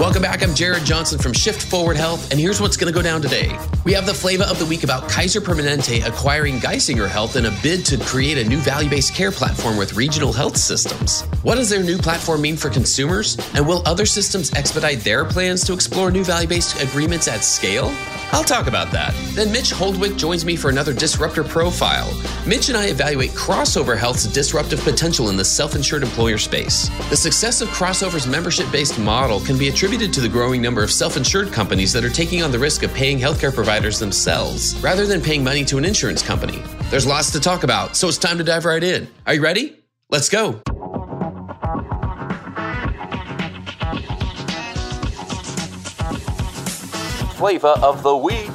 Welcome back. I'm Jared Johnson from Shift Forward Health, and here's what's going to go down today. We have the flavor of the week about Kaiser Permanente acquiring Geisinger Health in a bid to create a new value based care platform with regional health systems. What does their new platform mean for consumers? And will other systems expedite their plans to explore new value based agreements at scale? I'll talk about that. Then Mitch Holdwick joins me for another Disruptor Profile. Mitch and I evaluate Crossover Health's disruptive potential in the self insured employer space. The success of Crossover's membership based model can be attributed to the growing number of self insured companies that are taking on the risk of paying healthcare providers themselves rather than paying money to an insurance company. There's lots to talk about, so it's time to dive right in. Are you ready? Let's go. Flavor of the week.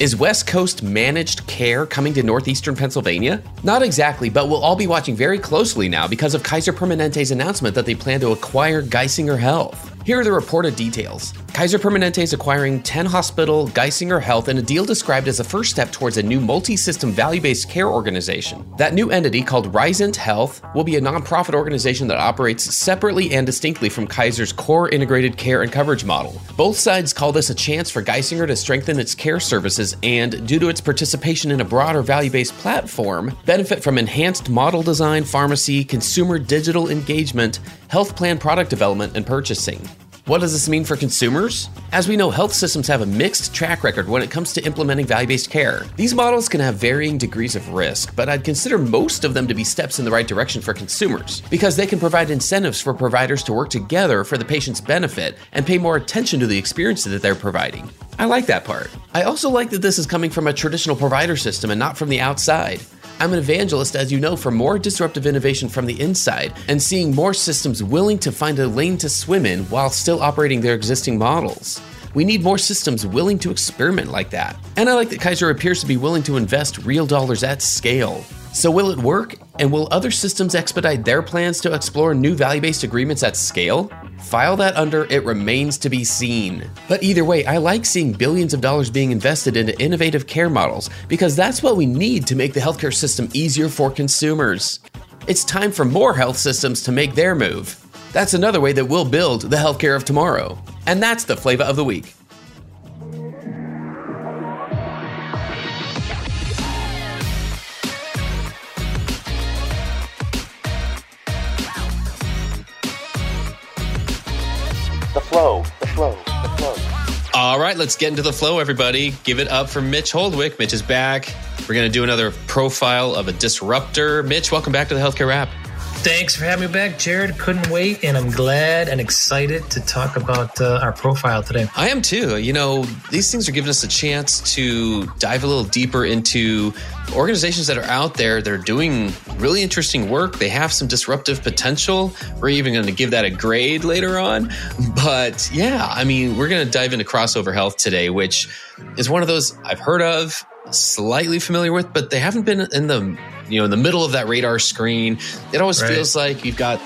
Is West Coast managed care coming to northeastern Pennsylvania? Not exactly, but we'll all be watching very closely now because of Kaiser Permanente's announcement that they plan to acquire Geisinger Health. Here are the reported details. Kaiser Permanente is acquiring 10 hospital Geisinger Health in a deal described as a first step towards a new multi system value based care organization. That new entity, called Risant Health, will be a nonprofit organization that operates separately and distinctly from Kaiser's core integrated care and coverage model. Both sides call this a chance for Geisinger to strengthen its care services and, due to its participation in a broader value based platform, benefit from enhanced model design, pharmacy, consumer digital engagement, health plan product development, and purchasing. What does this mean for consumers? As we know, health systems have a mixed track record when it comes to implementing value based care. These models can have varying degrees of risk, but I'd consider most of them to be steps in the right direction for consumers because they can provide incentives for providers to work together for the patient's benefit and pay more attention to the experience that they're providing. I like that part. I also like that this is coming from a traditional provider system and not from the outside. I'm an evangelist, as you know, for more disruptive innovation from the inside and seeing more systems willing to find a lane to swim in while still operating their existing models. We need more systems willing to experiment like that. And I like that Kaiser appears to be willing to invest real dollars at scale. So, will it work? And will other systems expedite their plans to explore new value based agreements at scale? File that under it remains to be seen. But either way, I like seeing billions of dollars being invested into innovative care models because that's what we need to make the healthcare system easier for consumers. It's time for more health systems to make their move. That's another way that we'll build the healthcare of tomorrow. And that's the flavor of the week. Flow, the flow, the flow. All right, let's get into the flow, everybody. Give it up for Mitch Holdwick. Mitch is back. We're going to do another profile of a disruptor. Mitch, welcome back to the Healthcare Rap. Thanks for having me back, Jared. Couldn't wait, and I'm glad and excited to talk about uh, our profile today. I am too. You know, these things are giving us a chance to dive a little deeper into organizations that are out there that are doing really interesting work. They have some disruptive potential. We're even going to give that a grade later on. But yeah, I mean, we're going to dive into crossover health today, which is one of those I've heard of, slightly familiar with, but they haven't been in the you know in the middle of that radar screen. It always Right. feels like you've got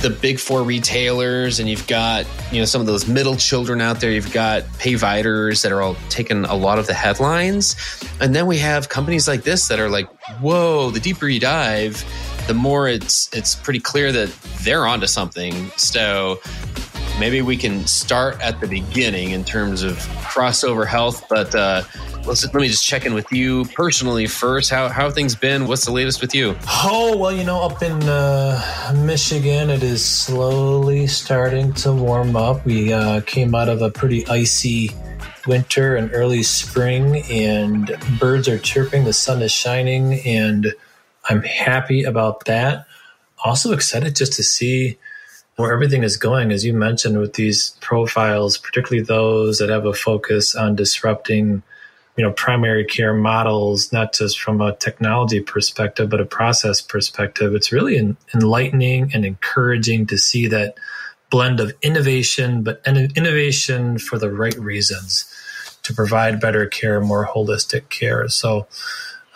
the big four retailers and you've got you know some of those middle children out there. You've got payviders that are all taking a lot of the headlines. And then we have companies like this that are like whoa the deeper you dive the more it's it's pretty clear that they're onto something. So maybe we can start at the beginning in terms of crossover health but uh let's let me just check in with you personally first. How how things been? What's the latest with you? Oh well, you know, up in uh, Michigan, it is slowly starting to warm up. We uh, came out of a pretty icy winter and early spring, and birds are chirping. The sun is shining, and I'm happy about that. Also excited just to see where everything is going, as you mentioned, with these profiles, particularly those that have a focus on disrupting, you know, primary care models, not just from a technology perspective, but a process perspective. It's really enlightening and encouraging to see that blend of innovation, but innovation for the right reasons to provide better care, more holistic care. So,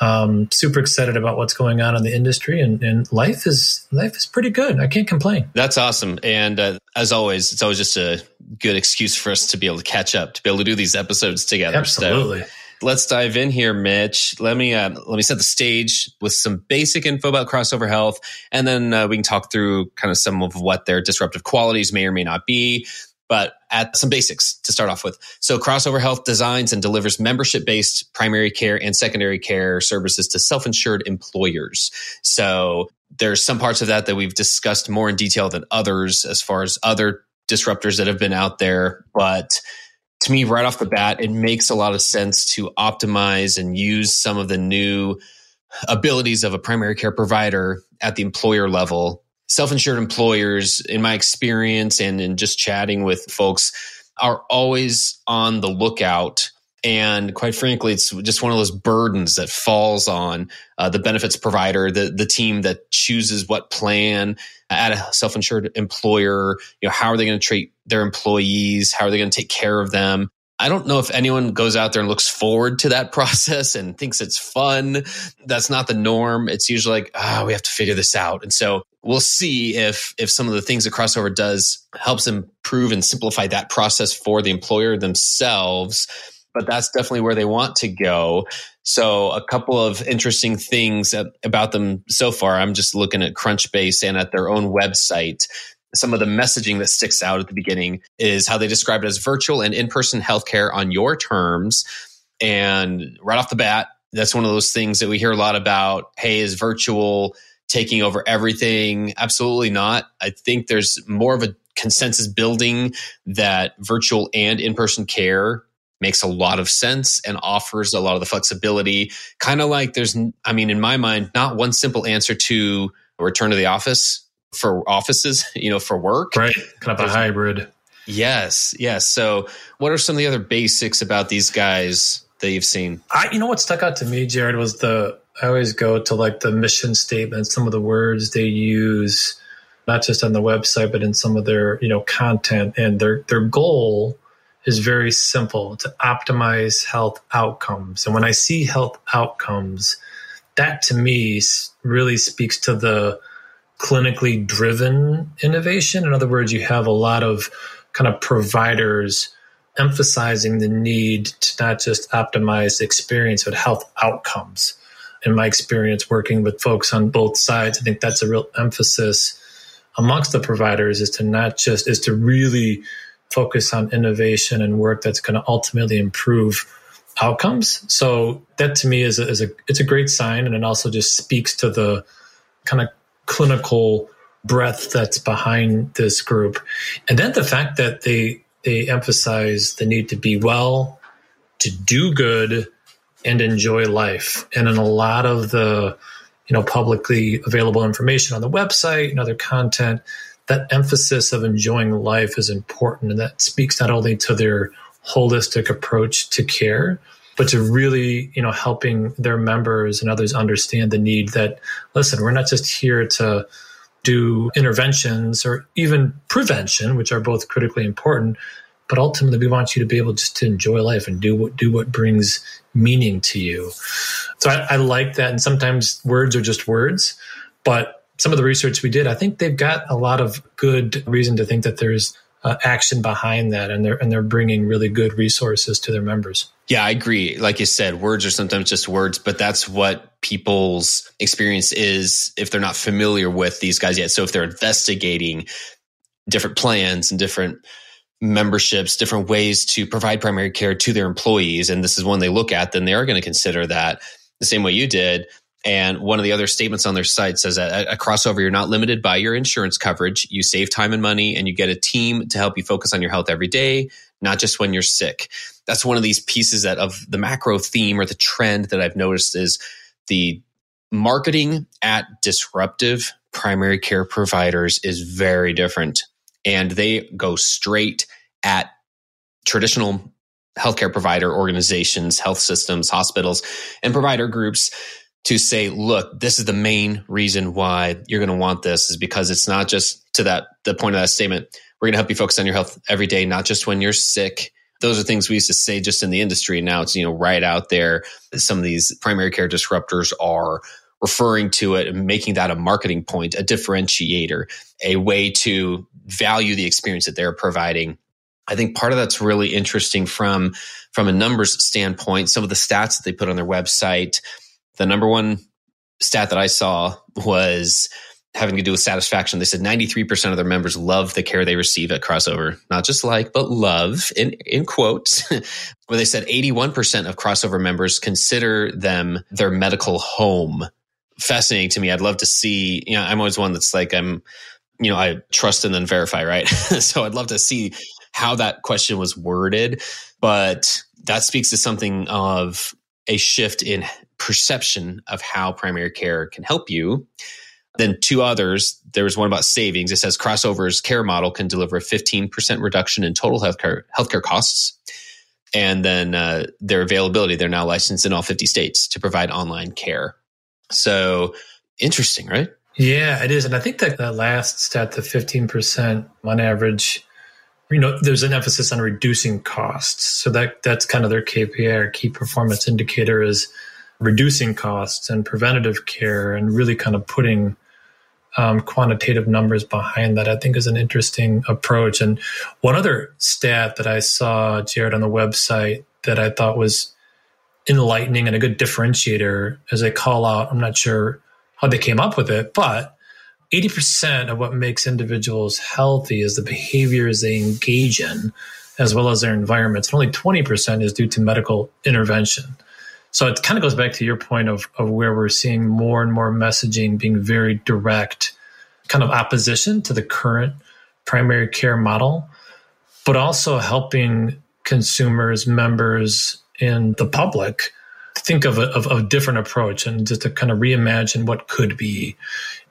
um, super excited about what's going on in the industry and, and, life is life is pretty good. I can't complain. That's awesome. And uh, as always it's always just a good excuse for us to be able to catch up to be able to do these episodes together. Absolutely. so let's dive in here mitch let me uh, let me set the stage with some basic info about crossover health and then uh, we can talk through kind of some of what their disruptive qualities may or may not be but at some basics to start off with. So Crossover Health designs and delivers membership based primary care and secondary care services to self insured employers. So there's some parts of that that we've discussed more in detail than others as far as other disruptors that have been out there. But to me, right off the bat, it makes a lot of sense to optimize and use some of the new abilities of a primary care provider at the employer level. Self-insured employers in my experience and in just chatting with folks are always on the lookout and quite frankly it's just one of those burdens that falls on uh, the benefits provider the the team that chooses what plan at a self-insured employer you know how are they going to treat their employees how are they going to take care of them I don't know if anyone goes out there and looks forward to that process and thinks it's fun. That's not the norm. It's usually like, ah, oh, we have to figure this out. And so we'll see if if some of the things that crossover does helps improve and simplify that process for the employer themselves but that's definitely where they want to go so a couple of interesting things about them so far i'm just looking at crunchbase and at their own website some of the messaging that sticks out at the beginning is how they describe it as virtual and in-person healthcare on your terms and right off the bat that's one of those things that we hear a lot about hey is virtual taking over everything. Absolutely not. I think there's more of a consensus building that virtual and in person care makes a lot of sense and offers a lot of the flexibility. Kind of like there's, I mean, in my mind, not one simple answer to return to the office for offices, you know, for work. Right. Kind of a hybrid. Yes. Yes. So, what are some of the other basics about these guys that you've seen? I, you know, what stuck out to me, Jared, was the I always go to like the mission statement, some of the words they use, not just on the website, but in some of their, you know, content. And their their goal is very simple to optimize health outcomes. And when I see health outcomes, that to me really speaks to the clinically driven innovation. In other words, you have a lot of kind of providers emphasizing the need to not just optimize experience, but health outcomes in my experience working with folks on both sides, I think that's a real emphasis amongst the providers is to not just is to really focus on innovation and work that's going to ultimately improve outcomes. So that to me is a, is a it's a great sign, and it also just speaks to the kind of clinical breadth that's behind this group, and then the fact that they they emphasize the need to be well, to do good, and enjoy life. And in a lot of the you know publicly available information on the website and other content, that emphasis of enjoying life is important, and that speaks not only to their holistic approach to care, but to really you know helping their members and others understand the need that listen, we're not just here to do interventions or even prevention, which are both critically important, but ultimately we want you to be able just to enjoy life and do what do what brings meaning to you. So I, I like that. And sometimes words are just words, but some of the research we did, I think they've got a lot of good reason to think that there's uh, action behind that, and they're and they're bringing really good resources to their members. Yeah, I agree. Like you said, words are sometimes just words, but that's what people's experience is if they're not familiar with these guys yet. So if they're investigating different plans and different memberships, different ways to provide primary care to their employees, and this is one they look at, then they are going to consider that the same way you did. And one of the other statements on their site says that a crossover, you're not limited by your insurance coverage. You save time and money, and you get a team to help you focus on your health every day, not just when you're sick. That's one of these pieces that of the macro theme or the trend that I've noticed is the marketing at disruptive primary care providers is very different. And they go straight at traditional healthcare provider organizations, health systems, hospitals, and provider groups to say, look, this is the main reason why you're going to want this is because it's not just to that the point of that statement. We're going to help you focus on your health every day, not just when you're sick. Those are things we used to say just in the industry. Now it's, you know, right out there. Some of these primary care disruptors are referring to it and making that a marketing point, a differentiator, a way to value the experience that they're providing. I think part of that's really interesting from from a numbers standpoint. Some of the stats that they put on their website the number one stat that I saw was having to do with satisfaction. They said 93% of their members love the care they receive at Crossover, not just like, but love in, in quotes, where they said 81% of Crossover members consider them their medical home. Fascinating to me. I'd love to see, you know, I'm always one that's like, I'm, you know, I trust and then verify, right? so I'd love to see how that question was worded, but that speaks to something of a shift in perception of how primary care can help you. Then two others, there was one about savings. It says Crossover's care model can deliver a 15% reduction in total healthcare healthcare costs. And then uh, their availability, they're now licensed in all 50 states to provide online care. So interesting, right? Yeah, it is. And I think that the last stat, the 15% on average, you know, there's an emphasis on reducing costs. So that that's kind of their KPI or key performance indicator is reducing costs and preventative care and really kind of putting um, quantitative numbers behind that, I think is an interesting approach. And one other stat that I saw, Jared, on the website that I thought was enlightening and a good differentiator as they call out, I'm not sure how they came up with it, but 80% of what makes individuals healthy is the behaviors they engage in, as well as their environments. And only 20% is due to medical intervention. So it kind of goes back to your point of, of where we're seeing more and more messaging being very direct, kind of opposition to the current primary care model, but also helping consumers, members, and the public think of a, of a different approach and just to kind of reimagine what could be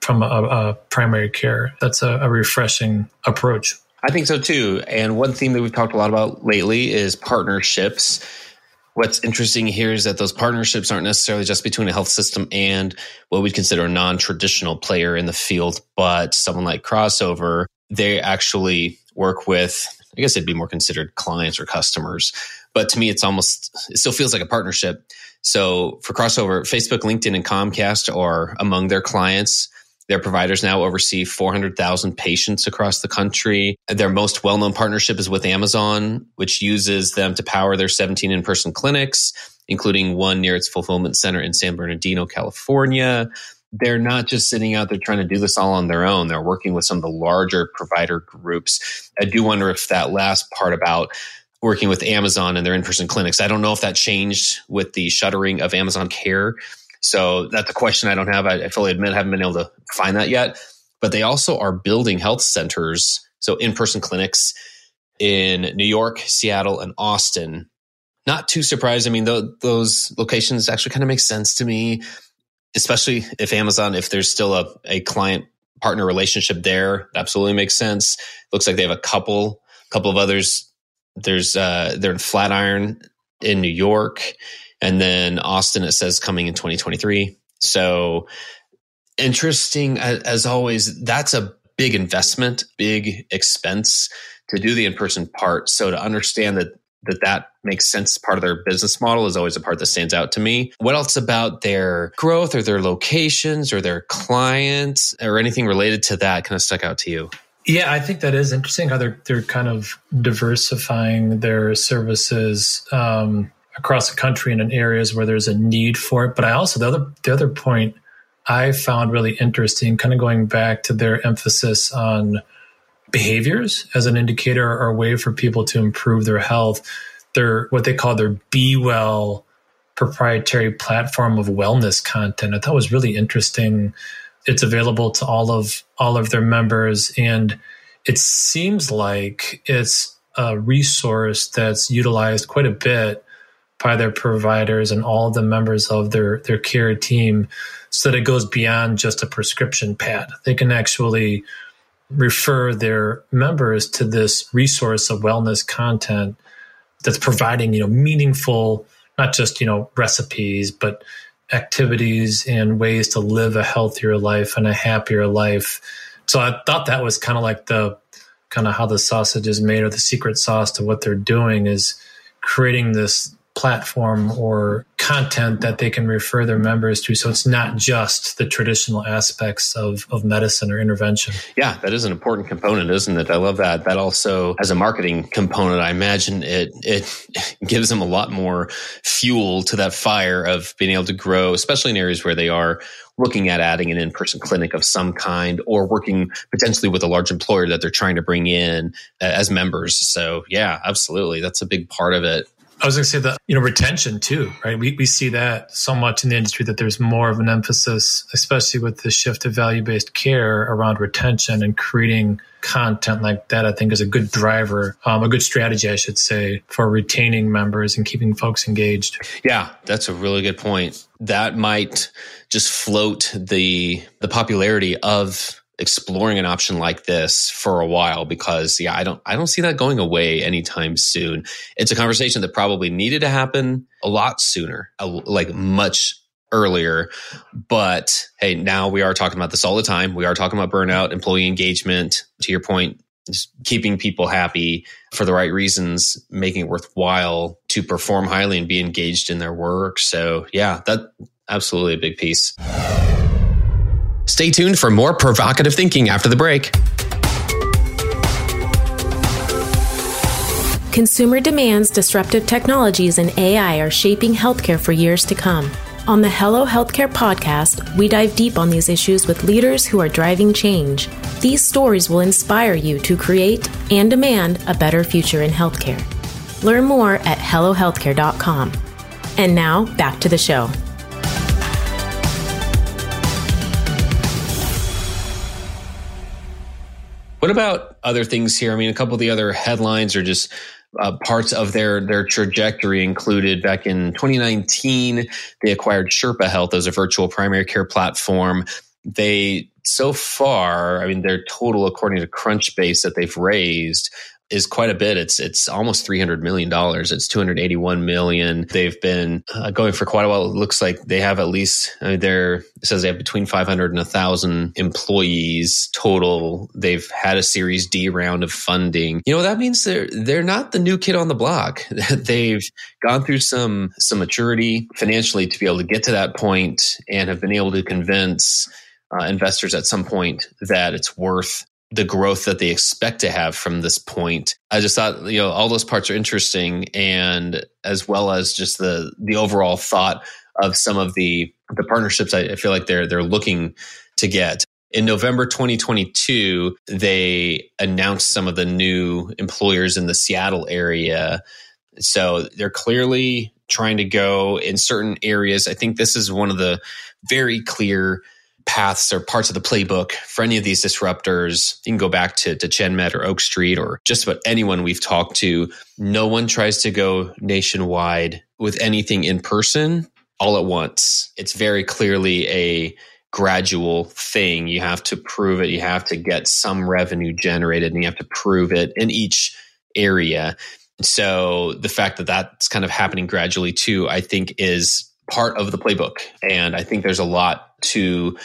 from a, a primary care. That's a, a refreshing approach. I think so too. And one theme that we've talked a lot about lately is partnerships What's interesting here is that those partnerships aren't necessarily just between a health system and what we'd consider a non traditional player in the field, but someone like Crossover, they actually work with, I guess it'd be more considered clients or customers. But to me, it's almost, it still feels like a partnership. So for Crossover, Facebook, LinkedIn, and Comcast are among their clients. Their providers now oversee 400,000 patients across the country. Their most well known partnership is with Amazon, which uses them to power their 17 in person clinics, including one near its fulfillment center in San Bernardino, California. They're not just sitting out there trying to do this all on their own. They're working with some of the larger provider groups. I do wonder if that last part about working with Amazon and their in person clinics, I don't know if that changed with the shuttering of Amazon Care so that's a question I don't have. I, fully admit I haven't been able to find that yet. But they also are building health centers, so in person clinics in New York, Seattle, and Austin. Not too surprised. I mean, th- those locations actually kind of make sense to me, especially if Amazon, if there's still a, a client partner relationship there, absolutely makes sense. Looks like they have a couple, couple of others. There's uh, they're in Flatiron in New York and then Austin, it says coming in 2023. So interesting as always. That's a big investment, big expense to do the in person part. So to understand that that that makes sense part of their business model is always a part that stands out to me. What else about their growth or their locations or their clients or anything related to that kind of stuck out to you? Yeah, I think that is interesting how they're they're kind of diversifying their services. Um, across the country and in areas where there's a need for it. But I also the other the other point I found really interesting, kind of going back to their emphasis on behaviors as an indicator or a way for people to improve their health. Their what they call their Be Well proprietary platform of wellness content. I thought was really interesting. It's available to all of all of their members, and it seems like it's a resource that's utilized quite a bit by their providers and all the members of their their care team so that it goes beyond just a prescription pad. They can actually refer their members to this resource of wellness content that's providing you know meaningful not just you know recipes but activities and ways to live a healthier life and a happier life. So i thought that was kind of like the kind of how the sausage is made or the secret sauce to what they're doing is creating this platform or content that they can refer their members to. So it's not just the traditional aspects of, of medicine or intervention. Yeah, that is an important component, isn't it? I love that. That also, as a marketing component, I imagine it it gives them a lot more fuel to that fire of being able to grow, especially in areas where they are looking at adding an in-person clinic of some kind or working potentially with a large employer that they're trying to bring in uh, as members. So yeah, absolutely. That's a big part of it. I was going to say that, you know, retention too, right? We, we see that so much in the industry that there's more of an emphasis, especially with the shift to value based care around retention and creating content like that. I think is a good driver, um, a good strategy, I should say, for retaining members and keeping folks engaged. Yeah, that's a really good point. That might just float the the popularity of exploring an option like this for a while because yeah, I don't I don't see that going away anytime soon. It's a conversation that probably needed to happen a lot sooner, like much earlier. But hey, now we are talking about this all the time. We are talking about burnout, employee engagement. To your point, just keeping people happy for the right reasons, making it worthwhile to perform highly and be engaged in their work. So yeah, that absolutely a big piece. Stay tuned for more provocative thinking after the break. Consumer demands, disruptive technologies, and AI are shaping healthcare for years to come. On the Hello Healthcare podcast, we dive deep on these issues with leaders who are driving change. These stories will inspire you to create and demand a better future in healthcare. Learn more at HelloHealthcare.com. And now, back to the show. What about other things here? I mean, a couple of the other headlines are just uh, parts of their their trajectory included back in 2019 they acquired Sherpaa Health as a virtual primary care platform. They so far, I mean, their total, according to Crunchbase, that they've raised is quite a bit. It's it's almost three hundred million dollars. It's two hundred eighty one million. They've been uh, going for quite a while. It looks like they have at least I mean, they're it says they have between five hundred and thousand employees total. They've had a Series D round of funding. You know that means they're they're not the new kid on the block. They've gone through some some maturity financially to be able to get to that point and have been able to convince. Uh, investors at some point that it's worth the growth that they expect to have from this point. I just thought, you know, all those parts are interesting and as well as just the the overall thought of some of the the partnerships I, feel like they're they're looking to get. In November 2022, they announced some of the new employers in the Seattle area. So they're clearly trying to go in certain areas. I think this is one of the very clear paths or parts of the playbook for any of these disruptors. You can go back to, to ChenMed or Oak Street or just about anyone we've talked to. No one tries to go nationwide with anything in person all at once. It's very clearly a gradual thing. You have to prove it. You have to get some revenue generated and you have to prove it in each area. So the fact that that's kind of happening gradually too, I think is part of the playbook. And I think there's a lot to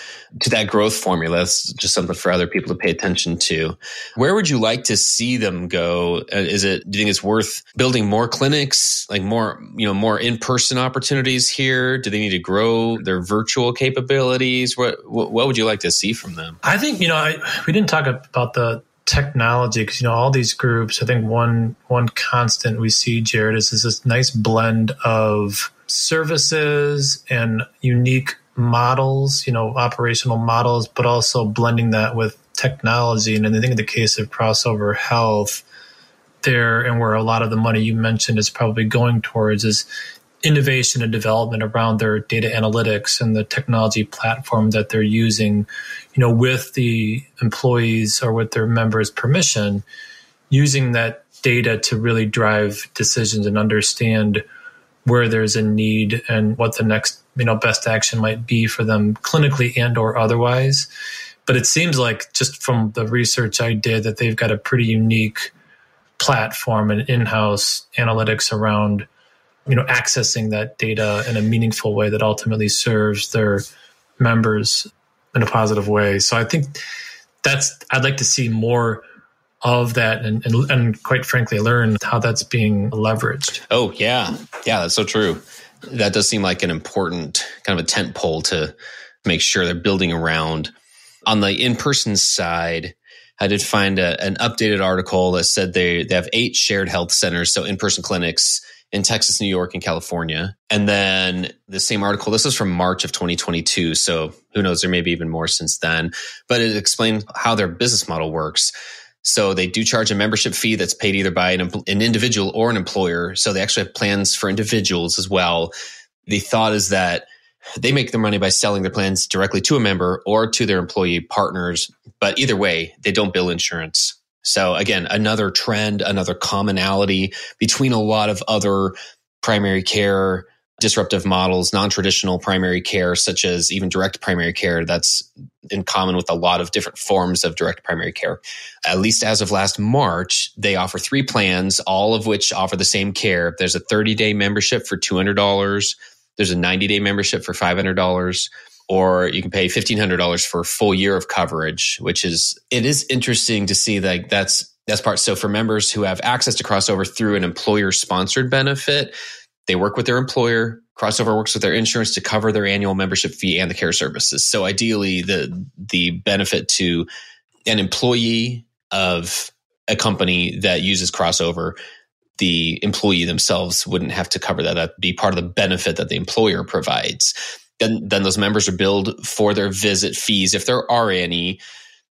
to that growth formula. That's just something for other people to pay attention to. Where would you like to see them go? Uh, is it do you think it's worth building more clinics, like more you know more in person opportunities here? Do they need to grow their virtual capabilities? What what would you like to see from them? I think you know I, we didn't talk about the technology because you know all these groups. I think one one constant we see, Jared, is, is this nice blend of services and unique models, you know, operational models, but also blending that with technology. And I think in the case of crossover health, there and where a lot of the money you mentioned is probably going towards is innovation and development around their data analytics and the technology platform that they're using, you know, with the employees or with their members' permission, using that data to really drive decisions and understand where there's a need and what the next, you know, best action might be for them clinically and or otherwise. But it seems like just from the research I did that they've got a pretty unique platform and in-house analytics around you know accessing that data in a meaningful way that ultimately serves their members in a positive way. So i think that's i'd like to see more of that and, and, and quite frankly learn how that's being leveraged. Oh yeah. Yeah that's so true that does seem like an important kind of a tent pole to make sure they're building around on the in-person side I did find a, an updated article that said they, they have eight shared health centers, so in person clinics in Texas, New York, and California. And then the same article, this is from March of 2022. So who knows, there may be even more since then. But it explained how their business model works. So they do charge a membership fee that's paid either by an, an individual or an employer. So they actually have plans for individuals as well. The thought is that they make their money by selling their plans directly to a member or to their employee partners. But either way, they don't bill insurance. So again, another trend, another commonality between a lot of other primary care disruptive models, non-traditional primary care, such as even direct primary care. That's in common with a lot of different forms of direct primary care. At least as of last March, they offer three plans, all of which offer the same care. There's a 30 day membership for $200. There's a 90 day membership for $500 or you can pay $1500 for a full year of coverage which is it is interesting to see like that's that's part so for members who have access to crossover through an employer sponsored benefit they work with their employer crossover works with their insurance to cover their annual membership fee and the care services so ideally the the benefit to an employee of a company that uses crossover the employee themselves wouldn't have to cover that. That'd be part of the benefit that the employer provides. Then, then those members are billed for their visit fees, if there are any,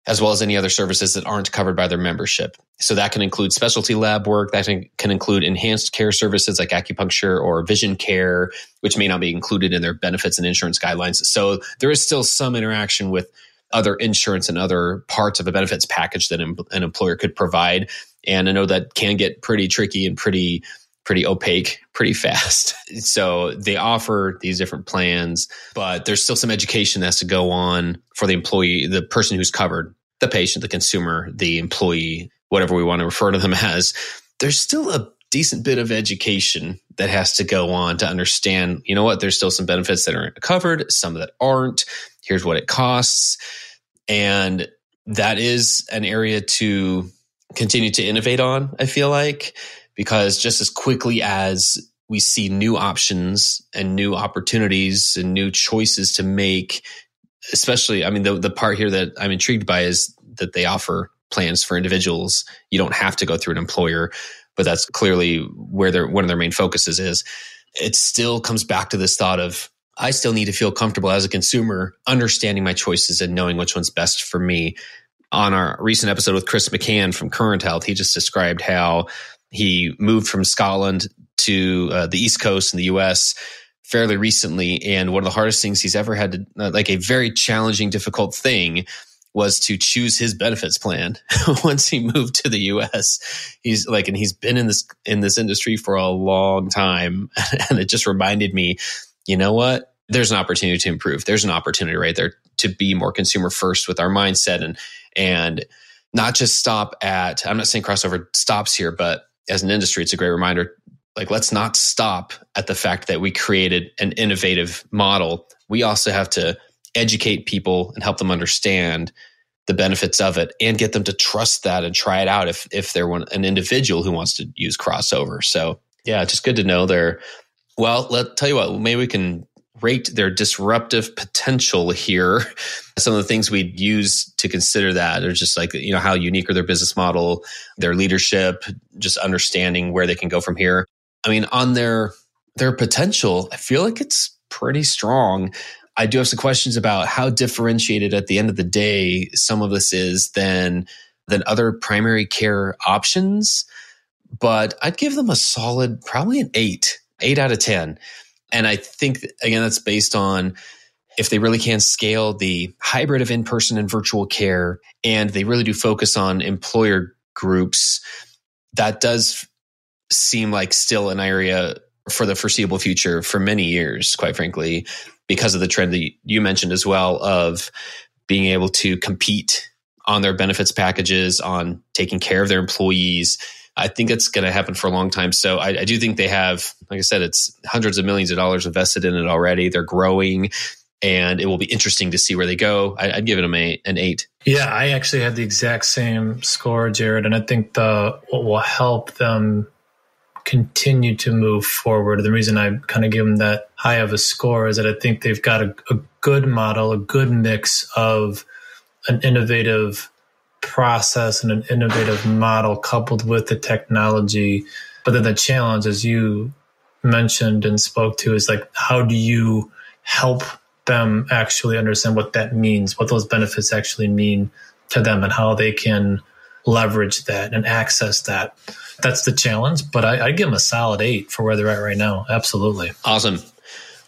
as well as any other services that aren't covered by their membership. So that can include specialty lab work, that can include enhanced care services like acupuncture or vision care, which may not be included in their benefits and insurance guidelines. So there is still some interaction with other insurance and other parts of a benefits package that an employer could provide and I know that can get pretty tricky and pretty pretty opaque pretty fast. So they offer these different plans, but there's still some education that has to go on for the employee, the person who's covered, the patient, the consumer, the employee, whatever we want to refer to them as. There's still a decent bit of education that has to go on to understand, you know what, there's still some benefits that are covered, some that aren't. Here's what it costs. And that is an area to continue to innovate on, I feel like, because just as quickly as we see new options and new opportunities and new choices to make, especially, I mean, the, the part here that I'm intrigued by is that they offer plans for individuals. You don't have to go through an employer, but that's clearly where their one of their main focuses is. It still comes back to this thought of I still need to feel comfortable as a consumer understanding my choices and knowing which one's best for me on our recent episode with Chris McCann from Current Health, he just described how he moved from Scotland to uh, the East Coast in the US fairly recently. And one of the hardest things he's ever had to, uh, like a very challenging, difficult thing, was to choose his benefits plan once he moved to the US. He's like, and he's been in this in this industry for a long time. and it just reminded me, you know what? There's an opportunity to improve. There's an opportunity right there to be more consumer first with our mindset and and not just stop at, I'm not saying crossover stops here, but as an industry, it's a great reminder. Like, let's not stop at the fact that we created an innovative model. We also have to educate people and help them understand the benefits of it and get them to trust that and try it out if if they're one, an individual who wants to use crossover. So yeah, just good to know they're Well, let tell you what, maybe we can rate their disruptive potential here. Some of the things we'd use to consider that are just like, you know, how unique are their business model, their leadership, just understanding where they can go from here. I mean, on their their potential, I feel like it's pretty strong. I do have some questions about how differentiated at the end of the day some of this is than than other primary care options. But I'd give them a solid, probably an eight, eight out of 10. And I think, again, that's based on if they really can scale the hybrid of in person and virtual care, and they really do focus on employer groups, that does seem like still an area for the foreseeable future for many years, quite frankly, because of the trend that you mentioned as well of being able to compete on their benefits packages, on taking care of their employees. I think it's going to happen for a long time. So I, I, do think they have, like I said, it's hundreds of millions of dollars invested in it already. They're growing, and it will be interesting to see where they go. I, would give it a, an eight. Yeah, I actually had the exact same score, Jared, and I think the what will help them continue to move forward. The reason I kind of give them that high of a score is that I think they've got a, a good model, a good mix of an innovative process and an innovative model coupled with the technology. But then the challenge, as you mentioned and spoke to, is like, how do you help them actually understand what that means, what those benefits actually mean to them, and how they can leverage that and access that? That's the challenge. But I, I give them a solid eight for where they're at right now. Absolutely. Awesome.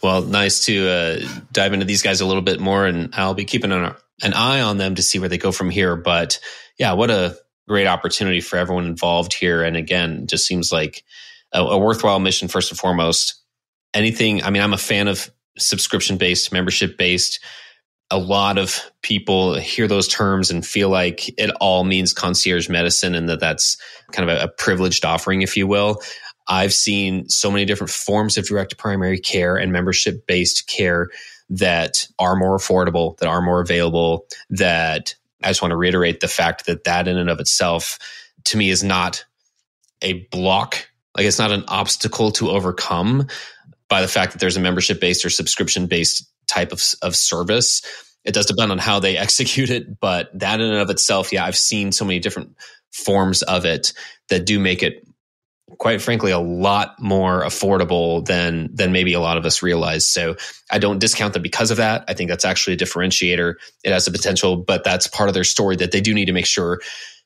Well, nice to uh, dive into these guys a little bit more, and I'll be keeping an, an eye on them to see where they go from here. But yeah, what a great opportunity for everyone involved here. And again, just seems like a, a worthwhile mission first and foremost. Anything, I mean, I'm a fan of subscription based, membership based a lot of people hear those terms and feel like it all means concierge medicine and that that's kind of a, a privileged offering, if you will. I've seen so many different forms of direct primary care and membership based care that are more affordable, that are more available, that I just want to reiterate the fact that that in and of itself to me is not a block. Like it's not an obstacle to overcome by the fact that there's a membership based or subscription based type of, of service. It does depend on how they execute it, but that in and of itself, yeah, I've seen so many different forms of it that do make it quite frankly a lot more affordable than than maybe a lot of us realize. So i don't discount them because of that. I think that's actually a differentiator. It has the potential but that's part of their story that they do need to make sure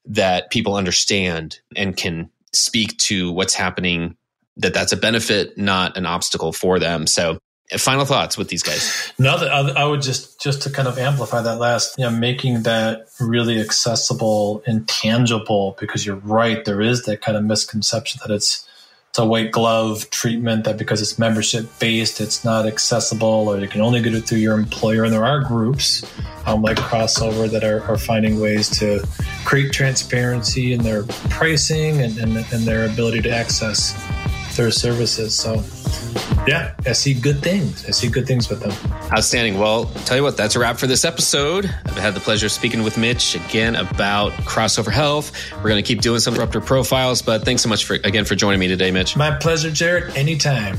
that people understand and can speak to what's happening that that's a benefit not an obstacle for them. So final thoughts with these guys. No i would just just to kind of amplify that last you know making that really accessible and tangible because you're right there is that kind of misconception that it's it's a white glove treatment that because it's membership based it's not accessible or you can only get it through your employer. And there are groups um, like crossover that are, are, finding ways to create transparency in their pricing and, and, and their ability to access their services. So, yeah, I see good things. I see good things with them. Outstanding. Well, tell you what, that's a wrap for this episode. I've had the pleasure of speaking with Mitch again about crossover health. We're going to keep doing some disruptor profiles, but thanks so much for again for joining me today, Mitch. My pleasure, Jared. Anytime.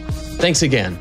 Thanks again.